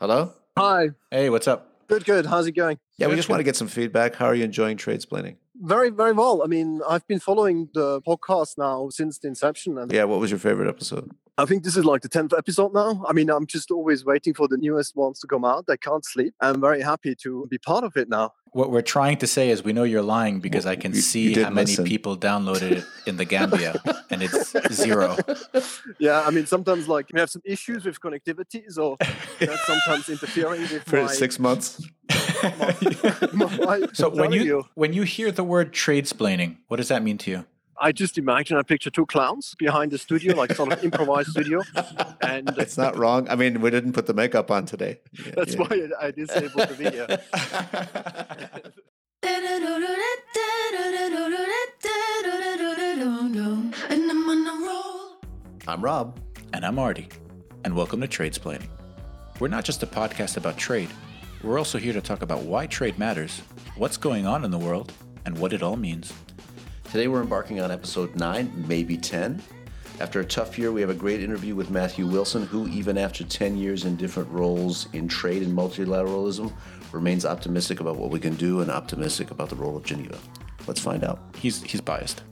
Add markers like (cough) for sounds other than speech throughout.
Hello? Hi. Hey, what's up? Good, good. How's it going? Yeah, we just good. want to get some feedback. How are you enjoying tradesplaining? Very, very well. I mean, I've been following the podcast now since the inception, and Yeah, what was your favorite episode? I think this is like the 10th episode now. I mean, I'm just always waiting for the newest ones to come out. I can't sleep. I'm very happy to be part of it now. What we're trying to say is we know you're lying because I can you- you see did how many listen. people downloaded it in the Gambia (laughs) and it's zero. Yeah, I mean, sometimes like we have some issues with connectivity, so that's sometimes interfering with (laughs) For my, six months? (laughs) my- So I'm when telling you when you hear the word tradesplaining, what does that mean to you? I just imagine I picture two clowns behind the studio, like sort of improvised studio, and It's not wrong. I mean, we didn't put the makeup on today. Yeah, (laughs) that's yeah. why I disabled the video. And I'm on a roll. I'm Rob. And I'm Artie, and welcome to Tradesplaining. We're not just a podcast about trade. We're also here to talk about why trade matters, what's going on in the world, and what it all means. Today we're embarking on episode 9, maybe 10. After a tough year, we have a great interview with Matthew Wilson, who, even after 10 years in different roles in trade and multilateralism, remains optimistic about what we can do and optimistic about the role of Geneva. Let's find out. He's he's biased.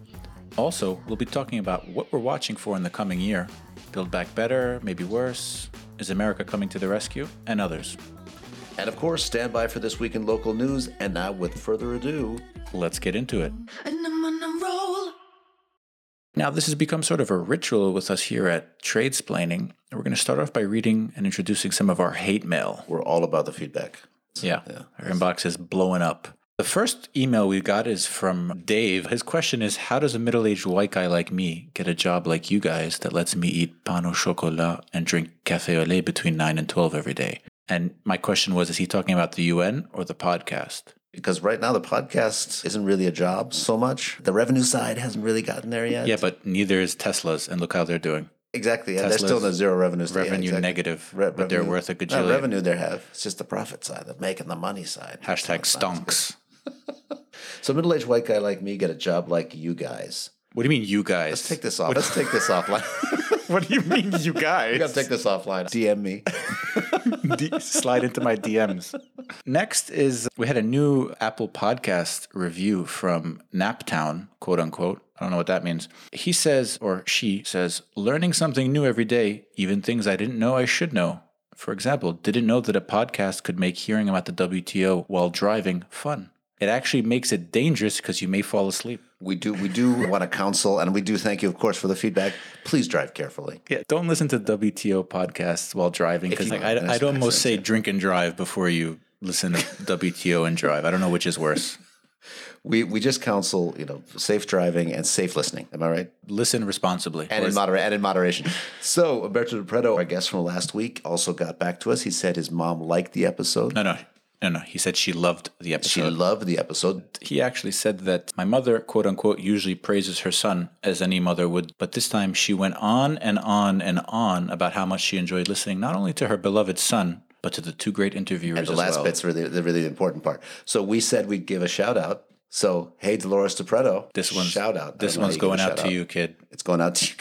Also, we'll be talking about what we're watching for in the coming year. Build back better, maybe worse. Is America coming to the rescue? And others. And of course, stand by for this week in local news. And now, with further ado, Let's get into it. Now, this has become sort of a ritual with us here at Tradesplaining. We're going to start off by reading and introducing some of our hate mail. we're all about the feedback. Yeah, Yeah. our inbox is blowing up. The first email we got is from Dave. His question is How does a middle aged white guy like me get a job like you guys that lets me eat pain au chocolat and drink cafe au lait between 9 and 12 every day? And my question was Is he talking about the UN or the podcast? Because right now, the podcast isn't really a job so much. The revenue side hasn't really gotten there yet. Yeah, but neither is Tesla's, and look how they're doing. Exactly. Yeah, they're still in the Tesla's zero revenue state. Yeah, Revenue exactly. negative, Re- but they're revenue- worth a No, gajillion. revenue they have. It's just the profit side, the making the money side. Hashtag It's not- it's not stonks. good. (laughs) So middle aged white guy like me get a job like you guys. What do you mean, you guys? Let's take this off. Let's take this (laughs) offline. what do you mean, you (laughs) guys? we gotta take this offline. DM me. (laughs) D- slide into my DMs. Next is we had a new Apple podcast review from Naptown, quote unquote. I don't know what that means. He says, or she says, learning something new every day, even things I didn't know I should know. For example, didn't know that a podcast could make hearing about the WTO while driving fun. It actually makes it dangerous because you may fall asleep. We do we do (laughs) want to counsel and we do thank you of course for the feedback. Please drive carefully. Yeah, don't listen to WTO podcasts while driving because you- like, I, That's- I'd almost makes say yeah. drink and drive before you listen to (laughs) WTO and drive. I don't know which is worse. (laughs) We we just counsel, you know, safe driving and safe listening. Am I right? Listen responsibly. And in, is- modera- and in moderation. So Umberto Depreto, our guest from last week, also got back to us. He said his mom liked the episode. no, no, no, no. He said she loved the episode. She loved the episode. he actually said that my mother, quote unquote, usually praises her son as any mother would, but this time she went on and on and on about how much she enjoyed listening not only to her beloved son, but to the two great interviewers And the as last well. bit's really the really important part. So we said we'd give a shout out. So hey, Dolores Depreto, This one's shout out. This don't know how one's you give a going out to you, kid. It's going out to you.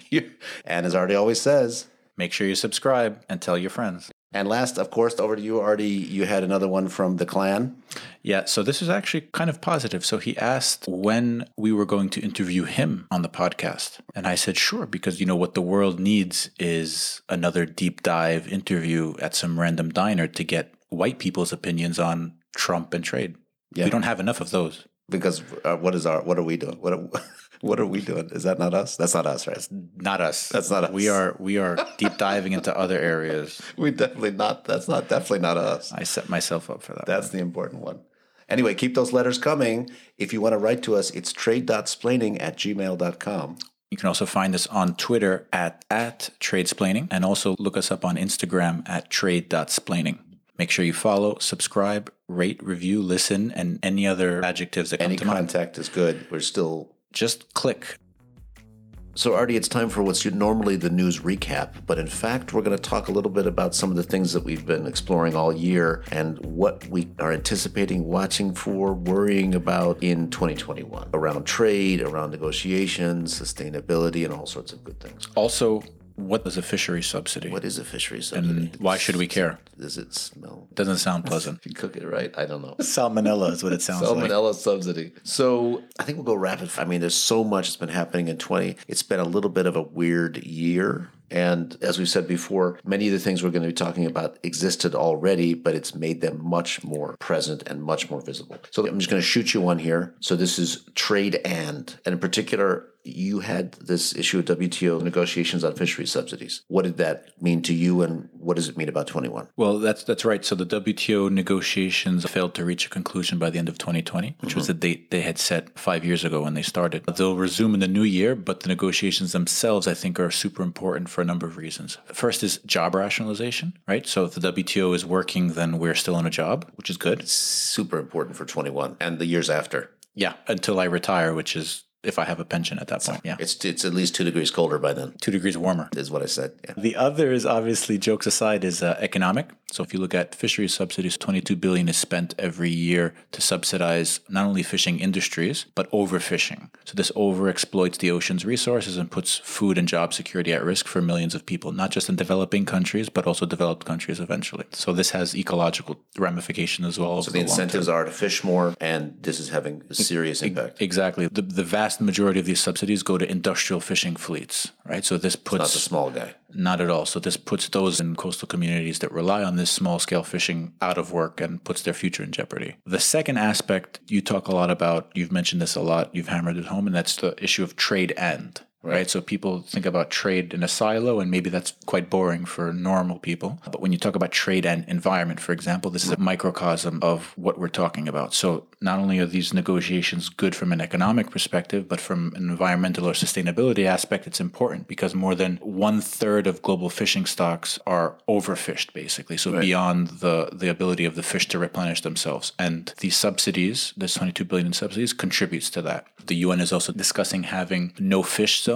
(laughs) kid. and as Artie always says. Make sure you subscribe and tell your friends. And last, of course, over to you, Artie. You had another one from the clan. Yeah, so this is actually kind of positive. So he asked when we were going to interview him on the podcast. And I said, sure, because you know what the world needs is another deep dive interview at some random diner to get white people's opinions on Trump and trade. Yeah. We don't have enough of those. Because uh, what is our what are we doing? What are, (laughs) what are we doing? Is that not us? That's not us, right? Not us. That's not us. We are we are deep diving into other areas. (laughs) We definitely not. That's not definitely not us. I set myself up for that. That's the important one. Anyway, keep those letters coming. If you want to write to us, it's trade.splaining at gmail.com. You can also find us on Twitter at, at tradesplaining and also look us up on Instagram at trade.splaining. Make sure you follow, subscribe, rate, review, listen, and any other adjectives that come to mind. Any contact is good. We're still. Just click. So, Artie, it's time for what's normally the news recap, but in fact, we're going to talk a little bit about some of the things that we've been exploring all year and what we are anticipating, watching for, worrying about in 2021 around trade, around negotiations, sustainability, and all sorts of good things. Also, What is a fishery subsidy? What is a fishery subsidy? and why should we care? Does it smell? Doesn't sound pleasant. If (laughs) you cook it right, I don't know. (laughs) Salmonella is what it sounds like. Salmonella subsidy. So I think we'll go rapid. I mean, there's so much that's been happening in 20. It's been a little bit of a weird year. And as we've said before, many of the things we're going to be talking about existed already, but it's made them much more present and much more visible. So I'm just going to shoot you one here. So this is trade and, and in particular, you had this issue of WTO negotiations on fishery subsidies. What did that mean to you, and what does it mean about 21? Well, that's that's right. So the WTO negotiations failed to reach a conclusion by the end of 2020, which was mm-hmm. the date they had set five years ago when they started. They'll resume in the new year, but the negotiations themselves, I think, are super important for a number of reasons. First is job rationalization, right? So if the WTO is working, then we're still on a job, which is good. It's Super important for 21 and the years after. Yeah, until I retire, which is if I have a pension at that point. Yeah, It's it's at least two degrees colder by then. two degrees warmer. Is what I said. Yeah. The other is obviously jokes aside is uh, economic. So if you look at fisheries subsidies, 22 billion is spent every year to subsidize not only fishing industries but overfishing. So this overexploits the ocean's resources and puts food and job security at risk for millions of people, not just in developing countries but also developed countries eventually. So this has ecological ramifications as well. So the incentives are to fish more, and this is having a serious impact. Exactly. The, the vast majority of these subsidies go to industrial fishing fleets, right? So this puts Not the small guy. Not at all. So this puts those in coastal communities that rely on this small scale fishing out of work and puts their future in jeopardy. The second aspect you talk a lot about, you've mentioned this a lot, you've hammered it home, and that's the issue of trade end. Right. So people think about trade in a silo, and maybe that's quite boring for normal people. But when you talk about trade and environment, for example, this is a microcosm of what we're talking about. So not only are these negotiations good from an economic perspective, but from an environmental or sustainability aspect, it's important because more than one third of global fishing stocks are overfished, basically. So beyond the, the ability of the fish to replenish themselves. And these subsidies, this 22 billion in subsidies, contributes to that. The UN is also discussing having no fish zones.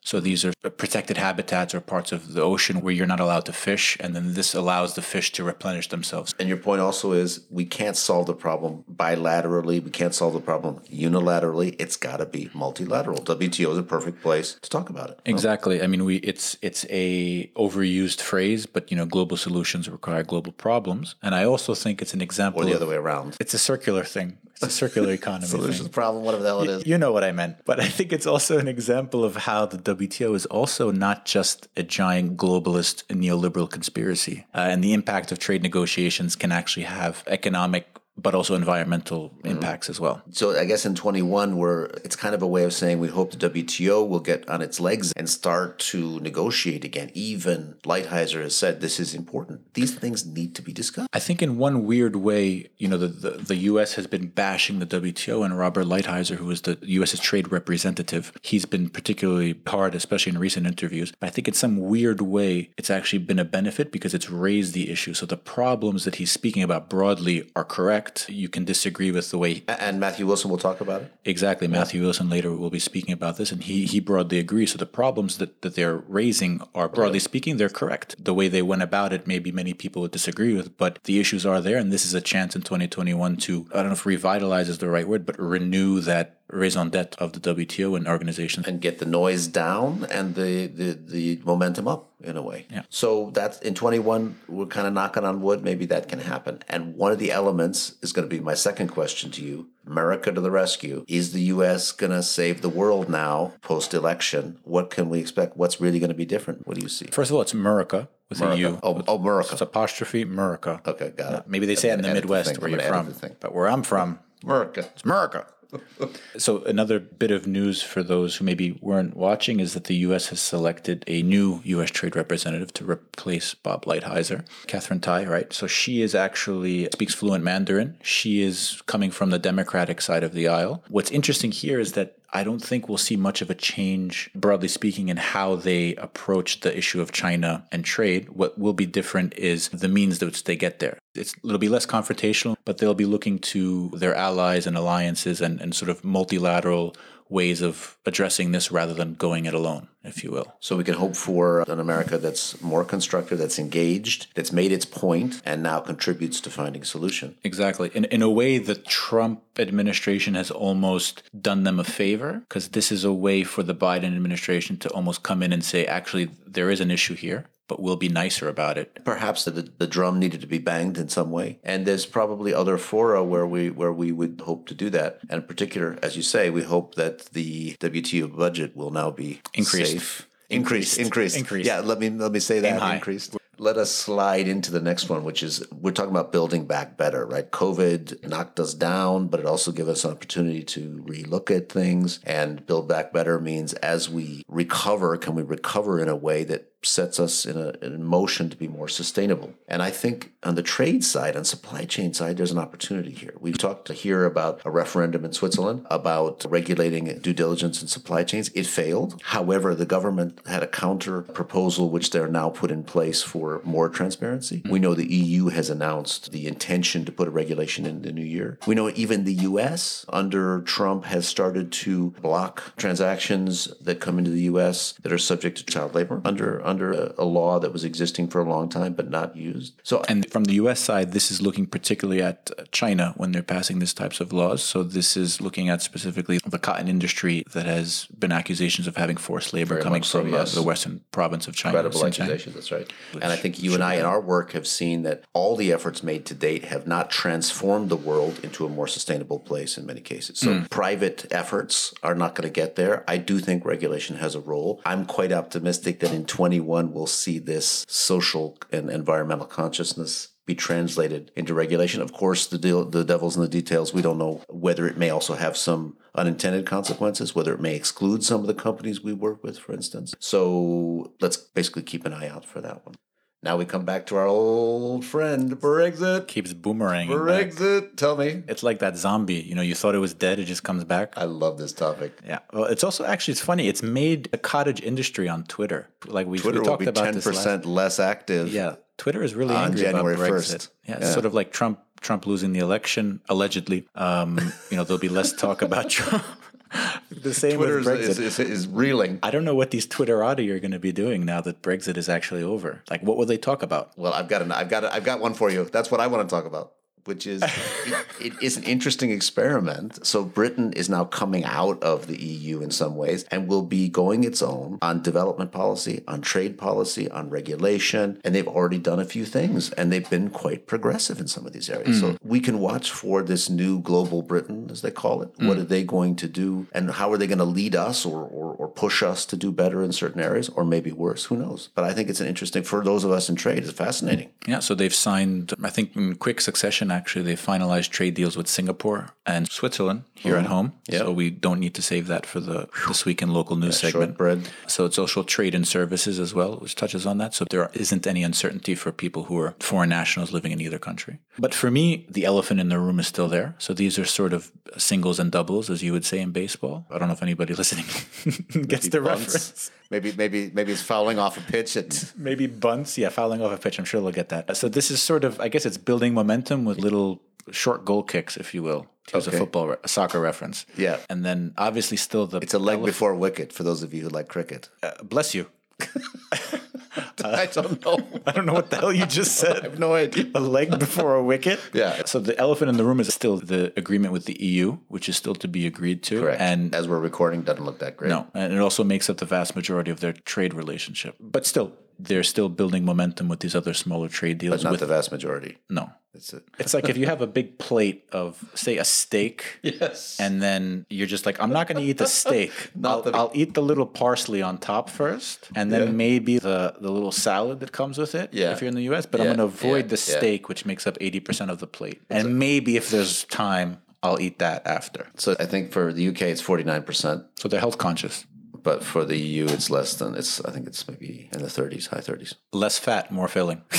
So these are protected habitats or parts of the ocean where you're not allowed to fish. And then this allows the fish to replenish themselves. And your point also is we can't solve the problem bilaterally. We can't solve the problem unilaterally. It's got to be multilateral. WTO is a perfect place to talk about it. Exactly. I mean, we it's it's a overused phrase, but you know, global solutions require global problems. And I also think it's an example. Or the other way around. It's a circular thing. It's a circular economy. Solutions thing. problem, whatever the hell it is. You know what I meant. But I think it's also an example of how the WTO is also not just a giant globalist neoliberal conspiracy. Uh, and the impact of trade negotiations can actually have economic but also environmental impacts as well. So I guess in 21, we're it's kind of a way of saying we hope the WTO will get on its legs and start to negotiate again. Even Lighthizer has said this is important. These things need to be discussed. I think in one weird way, you know, the, the, the U.S. has been bashing the WTO, and Robert Lighthizer, who is the U.S.'s trade representative, he's been particularly hard, especially in recent interviews. But I think in some weird way, it's actually been a benefit because it's raised the issue. So the problems that he's speaking about broadly are correct. You can disagree with the way And Matthew Wilson will talk about it. Exactly. Matthew Wilson later will be speaking about this, and he, he broadly agrees. So the problems that, that they're raising are, broadly speaking, they're correct. The way they went about it, maybe many people would disagree with, but the issues are there, and this is a chance in 2021 to, I don't know if revitalize is the right word, but renew that raison d'etre of the WTO and organizations. and get the noise down and the, the, the momentum up in a way. Yeah. So that's in 21, we're kind of knocking on wood. Maybe that can happen. And one of the elements is going to be my second question to you America to the rescue. Is the U.S. going to save the world now post election? What can we expect? What's really going to be different? What do you see? First of all, it's America with a America. U. Oh, oh, America. It's apostrophe America. Okay, got it. Maybe they say it in the I'm gonna edit the Midwest thing. where I'm you're from, but where I'm from, America. It's America. (laughs) so another bit of news for those who maybe weren't watching is that the U.S. has selected a new U.S. trade representative to replace Bob Lighthizer, Katherine Tai. Right. So she is actually speaks fluent Mandarin. She is coming from the Democratic side of the aisle. What's interesting here is that I don't think we'll see much of a change, broadly speaking, in how they approach the issue of China and trade. What will be different is the means that they get there. It's, it'll be less confrontational, but they'll be looking to their allies and alliances and, and sort of multilateral ways of addressing this rather than going it alone, if you will. So we can hope for an America that's more constructive, that's engaged, that's made its point, and now contributes to finding a solution. Exactly. In, in a way, the Trump administration has almost done them a favor because this is a way for the Biden administration to almost come in and say, actually, there is an issue here, but we'll be nicer about it. Perhaps the, the drum needed to be banged in some way, and there's probably other fora where we where we would hope to do that. And in particular, as you say, we hope that the WTO budget will now be Increased. safe. Increased, increased, Increased. Yeah, let me let me say that increased. Let us slide into the next one, which is we're talking about building back better, right? COVID knocked us down, but it also gave us an opportunity to relook at things and build back better means as we recover, can we recover in a way that sets us in a in motion to be more sustainable? And I think on the trade side, on supply chain side, there's an opportunity here. We've talked here about a referendum in Switzerland about regulating due diligence in supply chains. It failed. However, the government had a counter proposal which they're now put in place for more transparency. We know the EU has announced the intention to put a regulation in the new year. We know even the US under Trump has started to block transactions that come into the US that are subject to child labor under under a, a law that was existing for a long time but not used. So And from the US side, this is looking particularly at uh, China when they're passing these types of laws. So this is looking at specifically the cotton industry that has been accusations of having forced labor Very coming so, from uh, the western province of China. Incredible Xinjiang. accusations. That's right. And I think you and I in our work have seen that all the efforts made to date have not transformed the world into a more sustainable place in many cases. So Hmm. private efforts are not going to get there. I do think regulation has a role. I'm quite optimistic that in 21 we'll see this social and environmental consciousness be translated into regulation. Of course, the deal, the devil's in the details. We don't know whether it may also have some unintended consequences, whether it may exclude some of the companies we work with, for instance. So let's basically keep an eye out for that one. Now we come back to our old friend Brexit. Keeps boomeranging. back. Brexit, tell me. It's like that zombie. You know, you thought it was dead, it just comes back. I love this topic. Yeah. Well, it's also actually it's funny. It's made a cottage industry on Twitter. Like we, Twitter we will talked be about ten percent less active. Yeah, Twitter is really On angry January about 1st. Brexit. Yeah, Yeah. sort of like Trump. Trump losing the election allegedly. Um, you know, there'll be less talk about (laughs) Trump. (laughs) the same Twitter with is, Brexit. is, is, is reeling. I don't know what these Twitterati are going to be doing now that Brexit is actually over. Like, what will they talk about? Well, I've got an, I've got a, I've got one for you. That's what I want to talk about, which is it, it is an interesting experiment. So Britain is now coming out of the EU in some ways and will be going its own on development policy, on trade policy, on regulation, and they've already done a few things and they've been quite progressive in some of these areas. So mm. we can watch for this new global Britain, as they call it. What mm. are they going to do, and how are they going to lead us or, or or push us to do better in certain areas, or maybe worse? Who knows? But I think it's an interesting for those of us in trade. It's fascinating. Yeah, so they've signed, I think in quick succession, actually, they finalized trade deals with Singapore and Switzerland here at oh, home. Yeah. So we don't need to save that for the This Week in Local News segment. Shortbread. So it's also trade and services as well, which touches on that. So there isn't any uncertainty for people who are foreign nationals living in either country. But for me, the elephant in the room is still there. So these are sort of singles and doubles, as you would say in baseball. I don't know if anybody listening (laughs) gets (laughs) the reference. Maybe maybe maybe it's fouling off a pitch at Maybe bunts, yeah, fouling off a pitch. I'm sure they'll get that. So this is sort of, I guess, it's building momentum with little short goal kicks, if you will, to use a football, re- a soccer reference. Yeah. and then obviously still the it's a leg before wicket for those of you who like cricket. uh, bless you. (laughs) (laughs) I don't know. I don't know what the hell you just (laughs) said. I have no idea. a leg before a wicket. Yeah. So the elephant in the room is still the agreement with the EU, which is still to be agreed to. Correct. And as we're recording, doesn't look that great. no, and it also makes up the vast majority of their trade relationship. But still, they're still building momentum with these other smaller trade deals. but not with the vast majority. no, It's a, It's like if you have a big plate of, say, a steak, (laughs) yes. and then you're just like, I'm not going to eat the steak. (laughs) Not I'll, I'll eat the little parsley on top first, and then Yeah. maybe the, the little salad that comes with it. Yeah. If you're in the U.S., but Yeah, I'm going to avoid yeah, the steak, which makes up 80% of the plate, and maybe if there's time, I'll eat that after. so I think for the UK it's forty nine percent, So they're health conscious. but for the EU it's less than it's. I think it's maybe in the thirties, high thirties. Less fat, more filling. (laughs)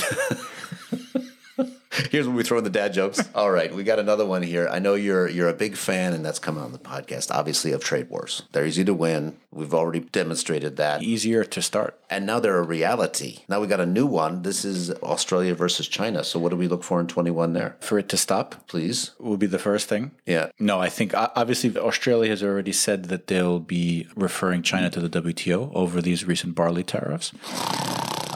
Here's when we throw in the dad jokes. All right, we got another one here. I know you're you're a big fan, and that's come out on the podcast, obviously, of trade wars. They're easy to win. We've already demonstrated that. Easier to start. And now they're a reality. Now we got a new one. This is Australia versus China. So what do we look for in 21 there? For it to stop Please. will be the first thing. Yeah. No, I think obviously Australia has already said that they'll be referring China to the WTO over these recent barley tariffs.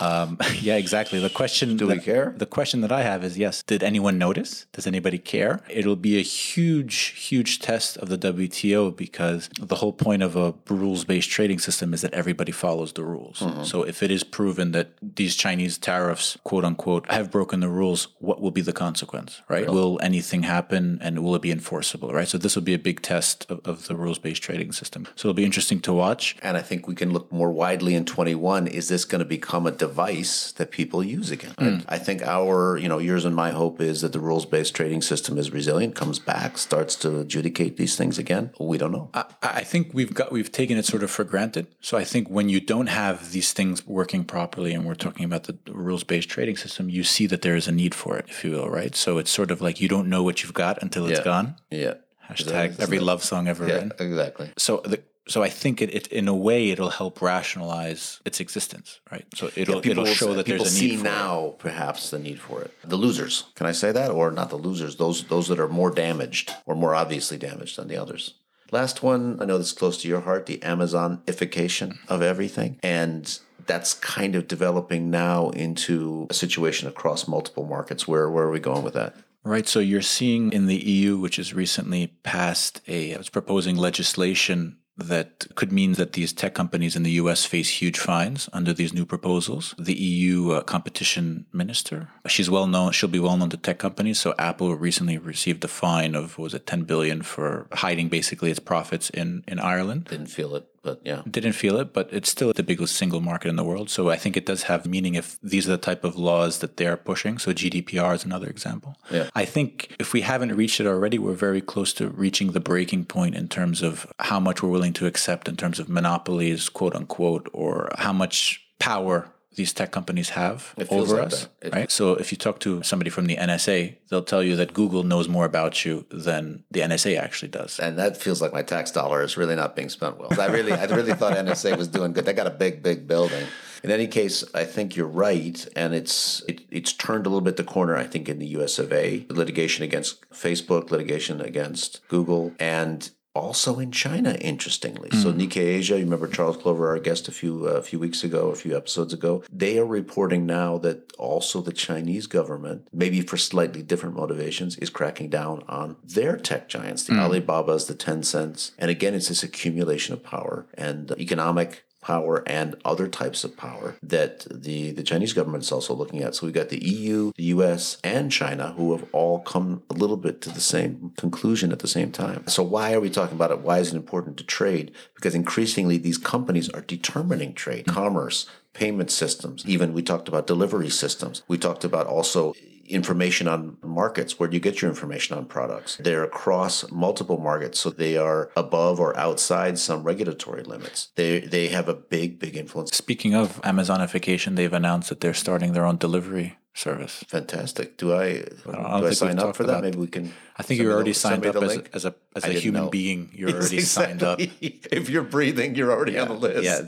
Um, (laughs) yeah, exactly. The question Do we that- care? The question that I have is yes. Did anyone notice? Does anybody care? It'll be a huge, huge test of the WTO because the whole point of a rules-based trading system is that everybody follows the rules. Mm-hmm. So if it is proven that these Chinese tariffs, quote unquote, have broken the rules, what will be the consequence? Right? Will anything happen, and will it be enforceable? Right. So this will be a big test of, of the rules-based trading system. So it'll be interesting to watch. And I think we can look more widely in 21. Is this going to become a device that people use again? Hmm. I, I think our, you know, yours and my hope is that the rules based trading system is resilient, comes back, starts to adjudicate these things again. We don't know. I, I think we've got we've taken it sort of for granted. So I think when you don't have these things working properly, and we're talking about the rules based trading system, you see that there is a need for it, if you will, right? So it's sort of like you don't know what you've got until it's Yeah. gone. yeah. Hashtag every love song ever Yeah, written. exactly. So the so I think it, it in a way it'll help rationalize its existence, right? So it'll People it'll show that people there's a see need for it. now perhaps the need for it. The losers, can I say that, or not the losers? Those those that are more damaged or more obviously damaged than the others. Last one, I know this is close to your heart, the Amazonification of everything, and that's kind of developing now into a situation across multiple markets. Where where are we going with that? Right. So you're seeing in the EU, which has recently passed a, it's proposing legislation that could mean that these tech companies in the US face huge fines under these new proposals. The EU uh, competition minister, she's well known, she'll be well known to tech companies. So Apple recently received a fine of, was it, 10 billion for hiding basically its profits in, in Ireland. Didn't feel it, but yeah. Didn't feel it, but it's still the biggest single market in the world. So I think it does have meaning if these are the type of laws that they're pushing. So GDPR is another example. Yeah. I think if we haven't reached it already, we're very close to reaching the breaking point in terms of how much we're willing to accept in terms of monopolies, quote unquote, or how much power these tech companies have It over like us. Right? So if you talk to somebody from the NSA, they'll tell you that Google knows more about you than the NSA actually does. And that feels like my tax dollar is really not being spent well. I really, I really thought NSA was doing good. They got a big, big building. In any case, I think you're right, and it's it, it's turned a little bit the corner. I think in the U.S. of A. litigation against Facebook, litigation against Google, and also in China. Interestingly, hmm. so Nikkei Asia. You remember Charles Clover, our guest a few uh, a few weeks ago, a few episodes ago. They are reporting now that also the Chinese government, maybe for slightly different motivations, is cracking down on their tech giants, the hmm. Alibabas, the Tencents, and again, it's this accumulation of power and uh, economic power and other types of power that the, the Chinese government is also looking at. So we've got the EU, the US, and China who have all come a little bit to the same conclusion at the same time. So why are we talking about it? Why is it important to trade? Because increasingly these companies are determining trade, commerce, payment systems. Even we talked about delivery systems. We talked about also information on markets. Where do you get your information on products? They're across multiple markets, so they are above or outside some regulatory limits. They they have a big, big influence. Speaking of Amazonification, they've announced that they're starting their own delivery service. Fantastic. Do I don't do I sign up for that? Maybe we can. I think you're already the- signed up as a, as a as I a human know. being. You're Yes, (laughs) already signed up. if you're breathing, you're already on the list. Yeah,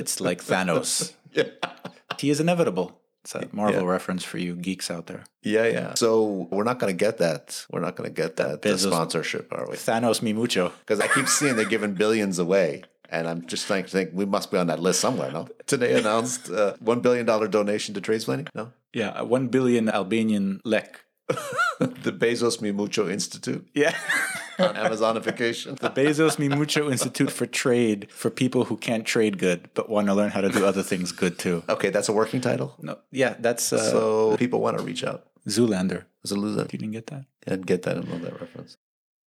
it's like Thanos. (laughs) yeah. He is inevitable. It's a Marvel reference for you geeks out there. Yeah, yeah. So we're not going to get that. We're not going to get that Bezos- sponsorship, are we? Thanos mi mucho. Because I keep seeing they're giving billions away. And I'm just trying to think we must be on that list somewhere, no? Today announced uh, $1 billion donation to tradesplaining? No? Yeah, one billion Albanian lek. (laughs) the Bezos Mi Mucho Institute Yeah. (laughs) on Amazonification. The Bezos Mi Mucho Institute for Trade for people who can't trade good but want to learn how to do other things good too. okay, that's a working title. No, yeah, that's uh, So people want to reach out. Zoolander. As a loser. You didn't get that? and get that and know that reference.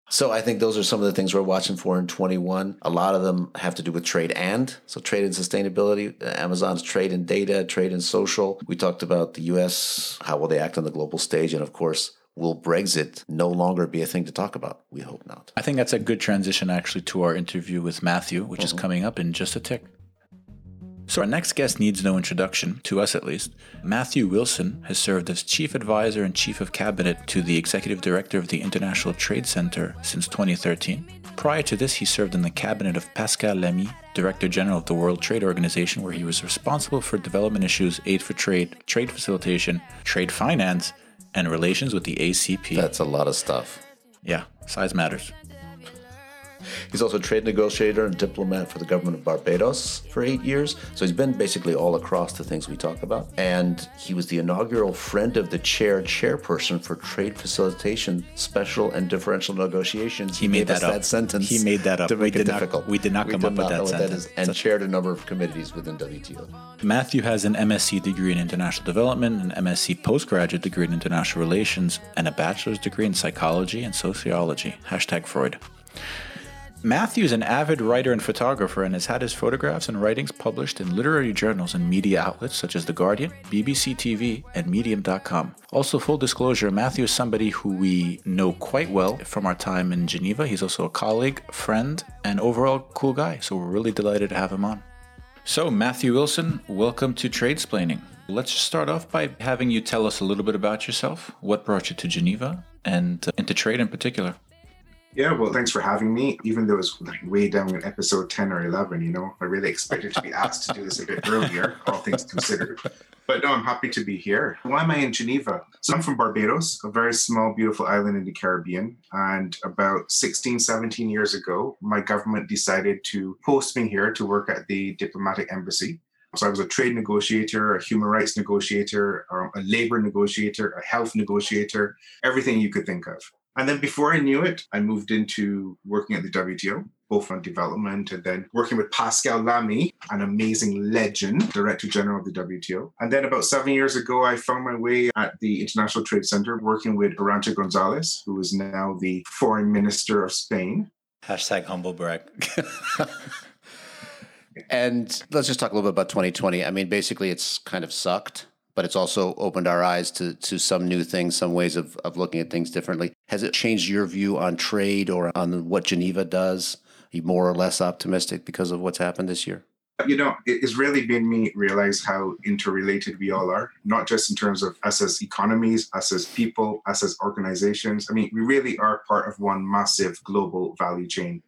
So I think those are some of the things we're watching for in 21. A lot of them have to do with trade and so trade and sustainability. Uh, Amazon's trade and data, trade and social. We talked about the U.S. How will they act on the global stage, and of course, will Brexit no longer be a thing to talk about? We hope not. I think that's a good transition actually to our interview with Matthew, which is coming up in just a tick. So, our next guest needs no introduction, to us at least. Matthew Wilson has served as Chief Advisor and Chief of Cabinet to the Executive Director of the International Trade Center since 2013. Prior to this, he served in the cabinet of Pascal Lamy, Director General of the World Trade Organization, where he was responsible for development issues, aid for trade, trade facilitation, trade finance, and relations with the ACP. That's a lot of stuff. yeah, size matters. He's also a trade negotiator and diplomat for the government of Barbados for eight years. So he's been basically all across the things we talk about. And he was the inaugural friend of the chair chairperson for trade facilitation, special and differential negotiations. He made gave us that up. that sentence. He made that up. to We make did it not- difficult. we did not come did up with that sentence. and So- chaired a number of committees within WTO. Matthew has an MSc degree in international development, an MSc postgraduate degree in international relations, and a bachelor's degree in psychology and sociology. Hashtag Freud. Matthew is an avid writer and photographer and has had his photographs and writings published in literary journals and media outlets such as The Guardian, BBC TV, and Medium.com. Also, full disclosure, Matthew is somebody who we know quite well from our time in Geneva. He's also a colleague, friend, and overall cool guy, so we're really delighted to have him on. So, Matthew Wilson, welcome to Tradesplaining. Let's just start off by having you tell us a little bit about yourself, what brought you to Geneva, and uh, into trade in particular. Yeah, well, thanks for having me. Even though it's like way down in episode 10 or 11, you know, I really expected to be asked to do this a bit earlier, all things considered. But no, I'm happy to be here. Why am I in Geneva? So I'm from Barbados, a very small, beautiful island in the Caribbean. And about 16, 17 years ago, my government decided to post me here to work at the diplomatic embassy. So I was a trade negotiator, a human rights negotiator, um, a labor negotiator, a health negotiator, everything you could think of. And then before I knew it, I moved into working at the WTO, both on development and then working with Pascal Lamy, an amazing legend, Director General of the WTO. And then about seven years ago, I found my way at the International Trade Center working with Arancha Gonzalez, who is now the Foreign Minister of Spain. Hashtag humble brag. (laughs) (laughs) And let's just talk a little bit about 2020. I mean, basically, it's kind of sucked, but it's also opened our eyes to, to some new things, some ways of, of looking at things differently. Has it changed your view on trade or on what Geneva does? Are you more or less optimistic because of what's happened this year? You know, it's really made me realize how interrelated we all are, not just in terms of us as economies, us as people, us as organizations. I mean, we really are part of one massive global value chain.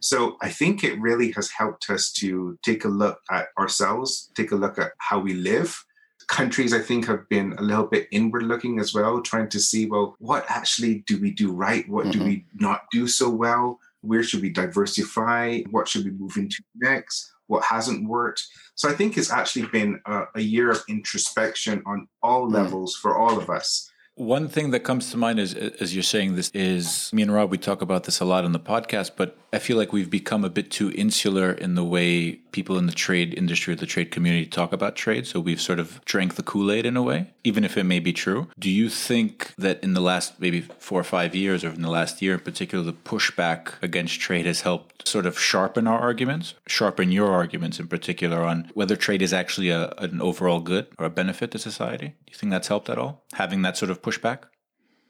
So I think it really has helped us to take a look at ourselves, take a look at how we live. Countries, I think, have been a little bit inward looking as well, trying to see, well, what actually do we do right? What do Mhm. we not do so well? Where should we diversify? What should we move into next? What hasn't worked? So I think it's actually been a, a year of introspection on all Mm. levels for all of us. One thing that comes to mind is, as you're saying this, is me and Rob, we talk about this a lot on the podcast, but I feel like we've become a bit too insular in the way people in the trade industry or the trade community talk about trade. So we've sort of drank the Kool Aid in a way, even if it may be true. Do you think that in the last maybe four or five years, or in the last year in particular, the pushback against trade has helped sort of sharpen our arguments, sharpen your arguments in particular on whether trade is actually a, an overall good or a benefit to society? Do you think that's helped at all, having that sort of pushback?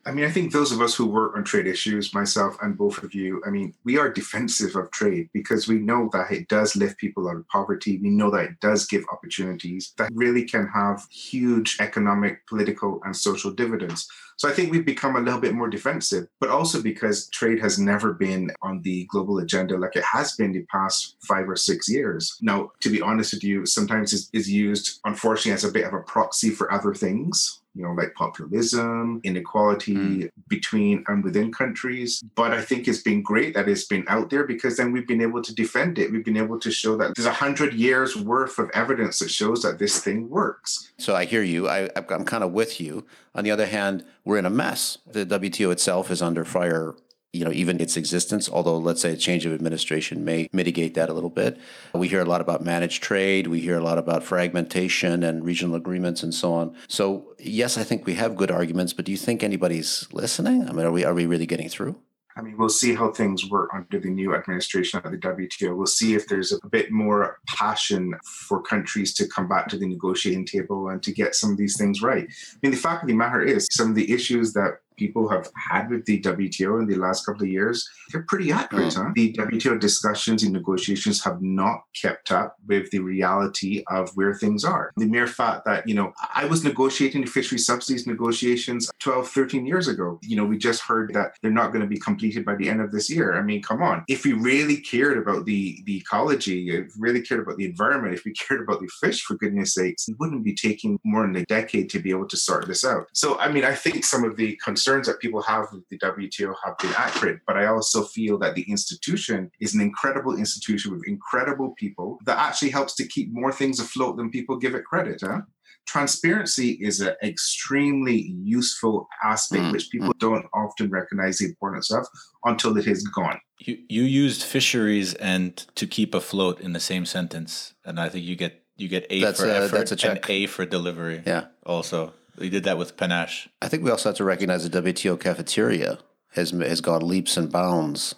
I mean, I think those of us who work on trade issues, myself and both of you, I mean, we are defensive of trade because we know that it does lift people out of poverty. We know that it does give opportunities that really can have huge economic, political, and social dividends. So I think we've become a little bit more defensive, but also because trade has never been on the global agenda like it has been the past five or six years. Now, to be honest with you, sometimes it's, it's used, unfortunately, as a bit of a proxy for other things you know, like populism, inequality hmm. between and within countries. But I think it's been great that it's been out there because then we've been able to defend it. We've been able to show that there's a hundred years worth of evidence that shows that this thing works. So I hear you. I, I'm kind of with you. On the other hand, we're in a mess. The WTO itself is under fire you know, even its existence, although let's say a change of administration may mitigate that a little bit. We hear a lot about managed trade. We hear a lot about fragmentation and regional agreements and so on. So yes, I think we have good arguments, but do you think anybody's listening? I mean, are we are we really getting through? I mean, we'll see how things work under the new administration of the WTO. We'll see if there's a bit more passion for countries to come back to the negotiating table and to get some of these things right. I mean, the fact of the matter is, some of the issues that people have had with the WTO in the last couple of years, they're pretty accurate. Mm. Huh? The WTO discussions and negotiations have not kept up with the reality of where things are. The mere fact that, you know, I was negotiating the fishery subsidies negotiations 12, 13 years ago. You know, we just heard that they're not going to be completed by the end of this year. I mean, come on. If we really cared about the, the ecology, if we really cared about the environment, if we (laughs) cared about the fish, for goodness sakes, we wouldn't be taking more than a decade to be able to sort this out. So, I mean, I think some of the concerns that people have with the WTO have been accurate, but I also feel that the institution is an incredible institution with incredible people that actually helps to keep more things afloat than people give it credit. Huh? Transparency is an extremely useful aspect Mm, which people don't often recognize the importance of until it is gone. You you used fisheries and to keep afloat in the same sentence, and I think you get you get A That's for a- effort that's a check. and A for delivery. Yeah. Also, we did that with panache. I think we also have to recognize the WTO cafeteria has has gone leaps and bounds.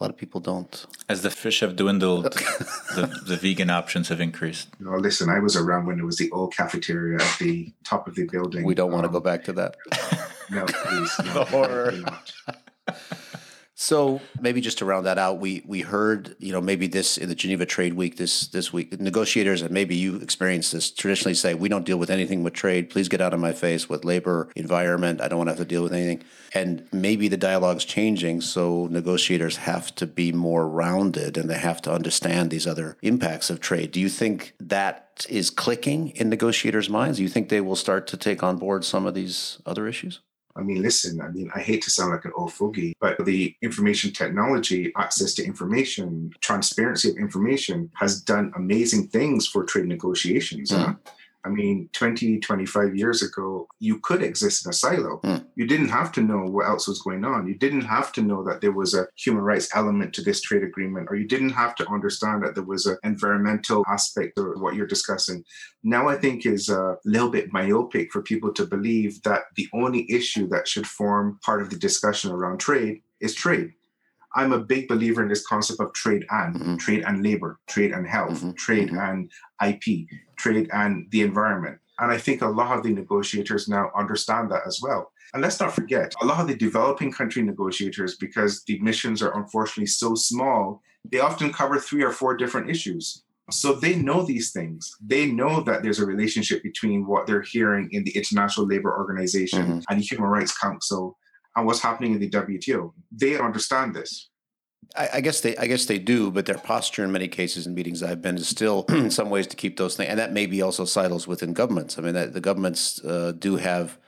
A lot of people don't. As the fish have dwindled, the, the vegan options have increased. You know, listen, I was around when there was the old cafeteria at the top of the building. We don't want to Um, go back to that. No, please. No, (laughs) The horror. So maybe just to round that out, we we heard you know maybe this in the Geneva Trade Week this this week negotiators and maybe you experienced this traditionally say we don't deal with anything with trade. Please get out of my face with labor, environment. I don't want to have to deal with anything. And maybe the dialogue's changing, so negotiators have to be more rounded and they have to understand these other impacts of trade. Do you think that is clicking in negotiators' minds? Do you think they will start to take on board some of these other issues? I mean, listen, I mean, I hate to sound like an old fogey, but the information technology, access to information, transparency of information has done amazing things for trade negotiations. huh? I mean, 20, 25 years ago, you could exist in a silo. Mm. You didn't have to know what else was going on. You didn't have to know that there was a human rights element to this trade agreement, or you didn't have to understand that there was an environmental aspect of what you're discussing. Now, I think is a little bit myopic for people to believe that the only issue that should form part of the discussion around trade is trade. I'm a big believer in this concept of trade and Mhm. trade and labor, trade and health, Mhm. trade Mhm. and IP, trade and the environment. And I think a lot of the negotiators now understand that as well. And let's not forget, a lot of the developing country negotiators, because the missions are unfortunately so small, they often cover three or four different issues. So they know these things. They know that there's a relationship between what they're hearing in the International Labor Organization Mhm. and the Human Rights Council and what's happening in the WTO. They understand this. I, I guess they, I guess they do, but their posture in many cases in meetings I've been is still, (clears throat) in some ways, to keep those things, and that may be also silos within governments. I mean, that the governments uh, do have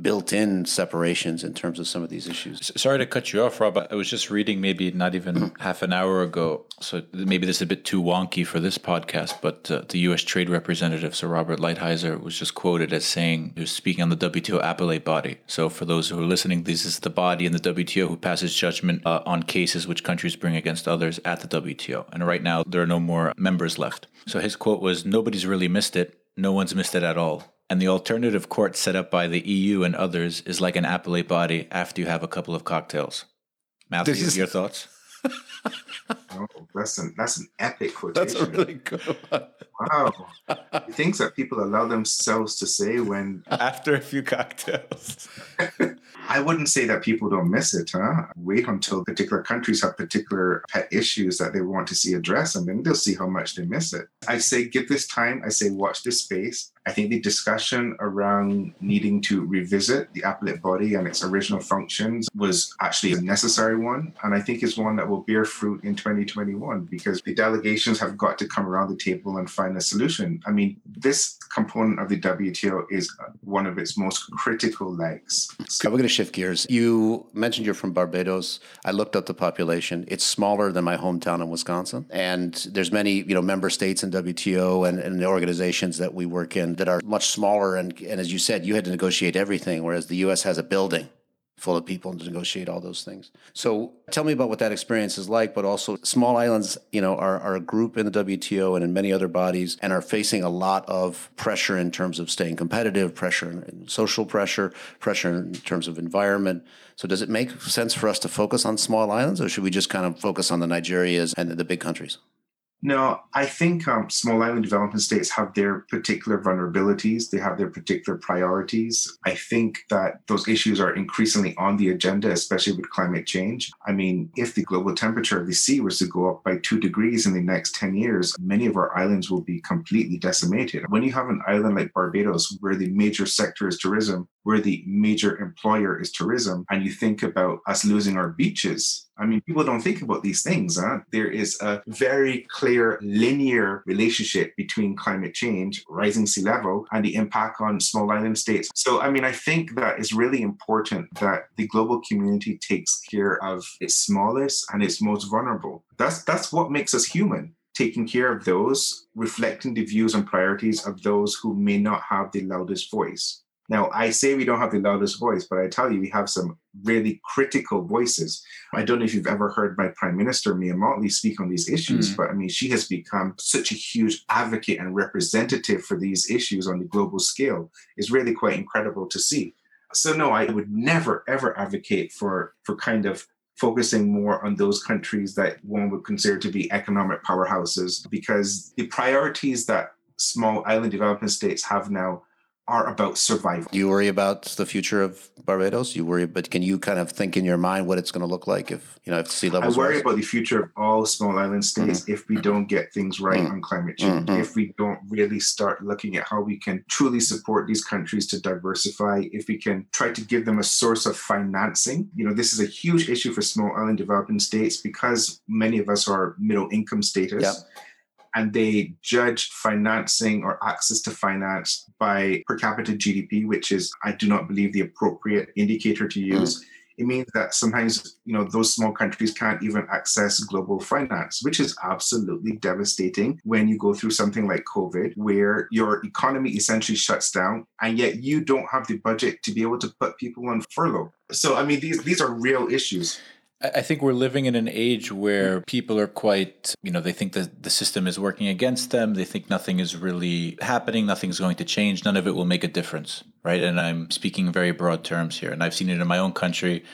built-in separations in terms of some of these issues. Sorry to cut you off, Rob. I was just reading maybe not even half an hour ago. So maybe this is a bit too wonky for this podcast, but uh, the U.S. Trade Representative, Sir Robert Lighthizer, was just quoted as saying he was speaking on the WTO appellate body. So for those who are listening, this is the body in the WTO who passes judgment uh, on cases which countries bring against others at the WTO. And right now, there are no more members left. So his quote was Nobody's really missed it. No one's missed it at all. And the alternative court set up by the EU and others is like an appellate body after you have a couple of cocktails. Matthew, This is- your thoughts? (laughs) Oh, that's an that's an epic (laughs) quotation. That's really good one. wow. Things that people allow themselves to say when (laughs) After a few cocktails. I wouldn't say that people don't miss it, huh? Wait until particular countries have particular pet issues that they want to see addressed, and then they'll see how much they miss it. I say give this time. I say watch this space. I think the discussion around needing to revisit the appellate body and its original functions was actually a necessary one, and I think is one that will bear fruit in 2021 because the delegations have got to come around the table and find a solution. I mean, this component of the WTO is one of its most critical legs. Okay, we're going to shift gears. You mentioned you're from Barbados. I looked up the population. It's smaller than my hometown in Wisconsin, and there's many you know member states in WTO and, and the organizations that we work in that are much smaller. And and as you said, you had to negotiate everything, whereas the U.S. has a building full of people to negotiate all those things. So tell me about what that experience is like, but also small islands, you know, are, are a group in the WTO and in many other bodies and are facing a lot of pressure in terms of staying competitive, pressure social pressure, pressure in terms of environment. So does it make sense for us to focus on small islands or should we just kind of focus on the Nigerias and the big countries? No, I think um, small island development states have their particular vulnerabilities. They have their particular priorities. I think that those issues are increasingly on the agenda, especially with climate change. I mean, if the global temperature of the sea was to go up by two degrees in the next 10 years, many of our islands will be completely decimated. When you have an island like Barbados, where the major sector is tourism, where the major employer is tourism, and you think about us losing our beaches, I mean, people don't think about these things. Huh? There is a very clear linear relationship between climate change, rising sea level, and the impact on small island states. So, I mean, I think that it's really important that the global community takes care of its smallest and its most vulnerable. That's that's what makes us human. Taking care of those, reflecting the views and priorities of those who may not have the loudest voice. Now, I say we don't have the loudest voice, but I tell you, we have some really critical voices. I don't know if you've ever heard my Prime Minister, Mia Mottley, speak on these issues, Mm. but I mean, she has become such a huge advocate and representative for these issues on the global scale. It's really quite incredible to see. So, no, I would never, ever advocate for, for kind of focusing more on those countries that one would consider to be economic powerhouses because the priorities that small island development states have now are about survival. Do you worry about the future of Barbados? You worry, but can you kind of think in your mind what it's going to look like if you know if sea levels? I worry rise? about the future of all small island states if we don't get things right Mhm. on climate change, Mhm. if we don't really start looking at how we can truly support these countries to diversify, if we can try to give them a source of financing. You know, this is a huge issue for small island developing states because many of us are middle income status. Yep. And they judge financing or access to finance by per capita GDP, which is, I do not believe, the appropriate indicator to hmm. use. It means that sometimes you know those small countries can't even access global finance which is absolutely devastating when you go through something like covid where your economy essentially shuts down and yet you don't have the budget to be able to put people on furlough. So i mean these these are real issues I think we're living in an age where people are quite, you know, they think that the system is working against them. They think nothing is really happening, nothing's going to change, none of it will make a difference, right? And I'm speaking very broad terms here. And I've seen it in my own country,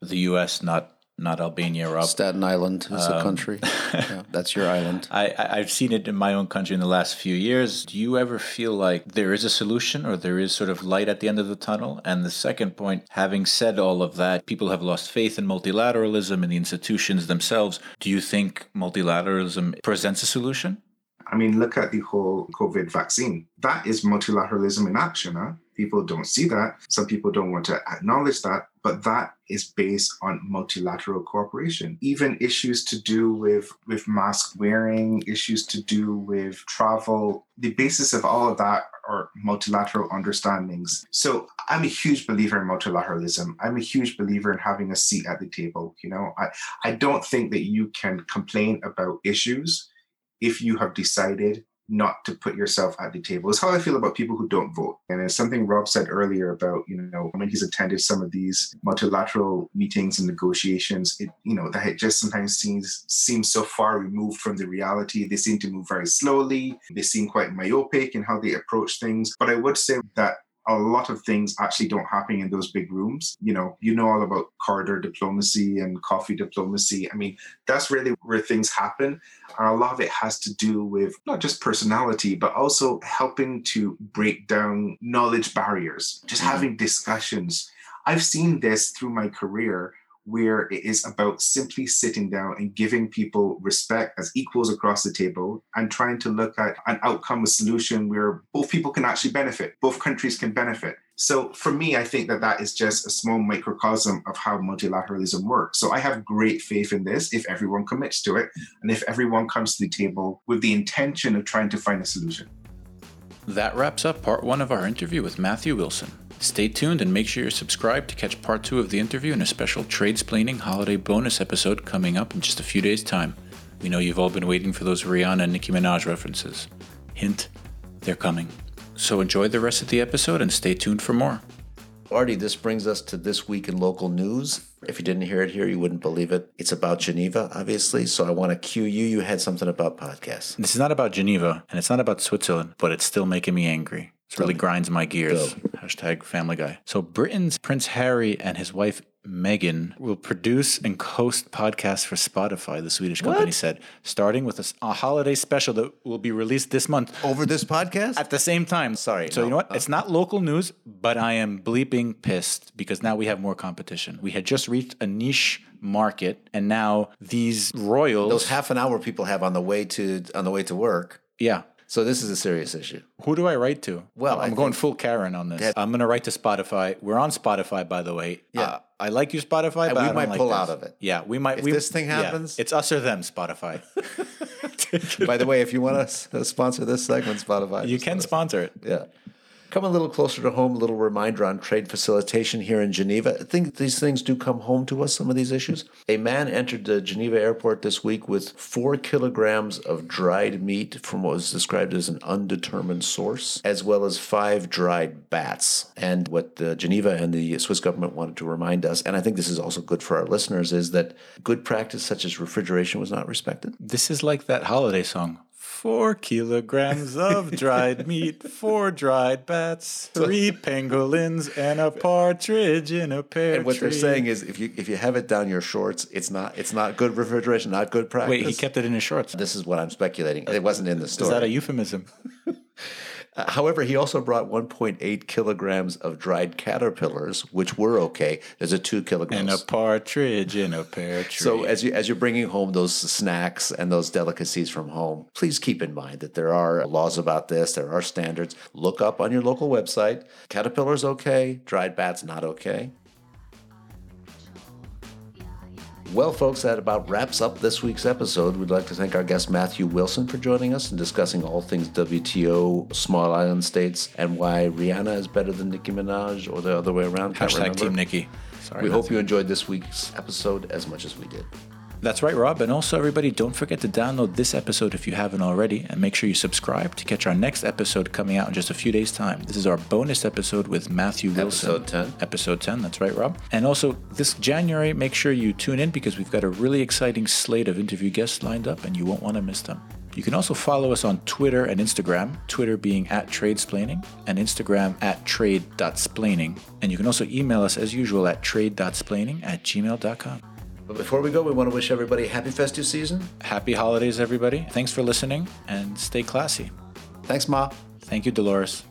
the US, not not Albania or Al- Staten Island is a um, country. (laughs) Yeah, that's your island. I, I- I've seen it in my own country in the last few years. Do you ever feel like there is a solution or there is sort of light at the end of the tunnel? And the second point, having said all of that, people have lost faith in multilateralism and the institutions themselves. Do you think multilateralism presents a solution? i mean look at the whole covid vaccine that is multilateralism in action huh? People don't see that. Some people don't want to acknowledge that but that is based on multilateral cooperation. Even issues to do with with mask wearing issues to do with travel the basis of all of that are multilateral understandings. So i'm a huge believer in multilateralism. I'm a huge believer in having a seat at the table you know? I i don't think that you can complain about issues if you have decided not to put yourself at the table. It's how I feel about people who don't vote. And it's something Rob said earlier about, you know, when he's attended some of these multilateral meetings and negotiations, it, you know, that it just sometimes seems seems so far removed from the reality. They seem to move very slowly. They seem quite myopic in how they approach things. But I would say that a lot of things actually don't happen in those big rooms. You know, you know all about corridor diplomacy and coffee diplomacy. I mean, that's really where things happen. And a lot of it has to do with not just personality, but also helping to break down knowledge barriers, just Mhm. having discussions. I've seen this through my career where it is about simply sitting down and giving people respect as equals across the table and trying to look at an outcome, a solution where both people can actually benefit, both countries can benefit. So for me, I think that that is just a small microcosm of how multilateralism works. So I have great faith in this if everyone commits to it and if everyone comes to the table with the intention of trying to find a solution. That wraps up part one of our interview with Matthew Wilson. Stay tuned and make sure you're subscribed to catch part two of the interview and a special Tradesplaining holiday bonus episode coming up in just a few days' time. We know you've all been waiting for those Rihanna and Nicki Minaj references. Hint, they're coming. So enjoy the rest of the episode and stay tuned for more. Artie, this brings us to this week in local news. If you didn't hear it here, you wouldn't believe it. It's about Geneva, obviously. So I want to cue you. You had something about podcasts. This is not about Geneva and it's not about Switzerland, but it's still making me angry. It really grinds my gears. Hashtag family guy. So Britain's Prince Harry and his wife Meghan will produce and host podcasts for Spotify, the Swedish company What? said, starting with a, s- a holiday special that will be released this month Over this podcast? at the same time. Sorry, So, no. you know what? Uh. It's not local news, but I am bleeping pissed because now we have more competition. We had just reached a niche market, and now these royals. Those half an hour people have on the way to on the way to work. yeah. So this is a serious issue. Who do I write to? Well, I'm I going full Karen on this. That- I'm going to write to Spotify. We're on Spotify, by the way. Yeah. Uh, I like you, Spotify, And but we might like pull this. out of it. Yeah, we might. If we, this thing yeah, happens- it's us or them, Spotify. (laughs) By the way, if you want to sponsor this segment, Spotify, you can sponsor it. Yeah. Come a little closer to home, a little reminder on trade facilitation here in Geneva. I think these things do come home to us, some of these issues. A man entered the Geneva airport this week with four kilograms of dried meat from what was described as an undetermined source, as well as five dried bats. And what the Geneva and the Swiss government wanted to remind us, and I think this is also good for our listeners, is that good practice such as refrigeration was not respected. This is like that holiday song. Four kilograms of dried (laughs) meat, four dried bats, three pangolins, and a partridge in a pear And what they're saying is, if you if you have it down your shorts, it's not it's not good refrigeration, not good practice. Wait, he kept it in his shorts. This is what I'm speculating. It wasn't in the story. Is that a euphemism? (laughs) Uh, however, he also brought 1.8 kilograms of dried caterpillars, which were okay. There's a two kilograms And a partridge in a pear tree. so as you as you're bringing home those snacks and those delicacies from home, please keep in mind that there are laws about this. There are standards. Look up on your local website. Caterpillars okay. Dried bats not okay. Well, folks, that about wraps up this week's episode. We'd like to thank our guest Matthew Wilson for joining us and discussing all things WTO, small island states, and why Rihanna is better than Nicki Minaj or the other way around. Can't Hashtag remember. Team Nicki. Sorry. We that's- hope you enjoyed this week's episode as much as we did. That's right, Rob. And also, everybody, don't forget to download this episode if you haven't already, and make sure you subscribe to catch our next episode coming out in just a few days' time. This is our bonus episode with Matthew Wilson. Episode 10. Episode 10, that's right, Rob. And also, this January, make sure you tune in because we've got a really exciting slate of interview guests lined up, and you won't want to miss them. You can also follow us on Twitter and Instagram, Twitter being at Tradesplaining and Instagram at trade.splaining. And you can also email us as usual at trade.splaining at gmail.com. But before we go, we want to wish everybody a happy festive season. Happy holidays, everybody. Thanks for listening and stay classy. Thanks, Ma. Thank you, Dolores.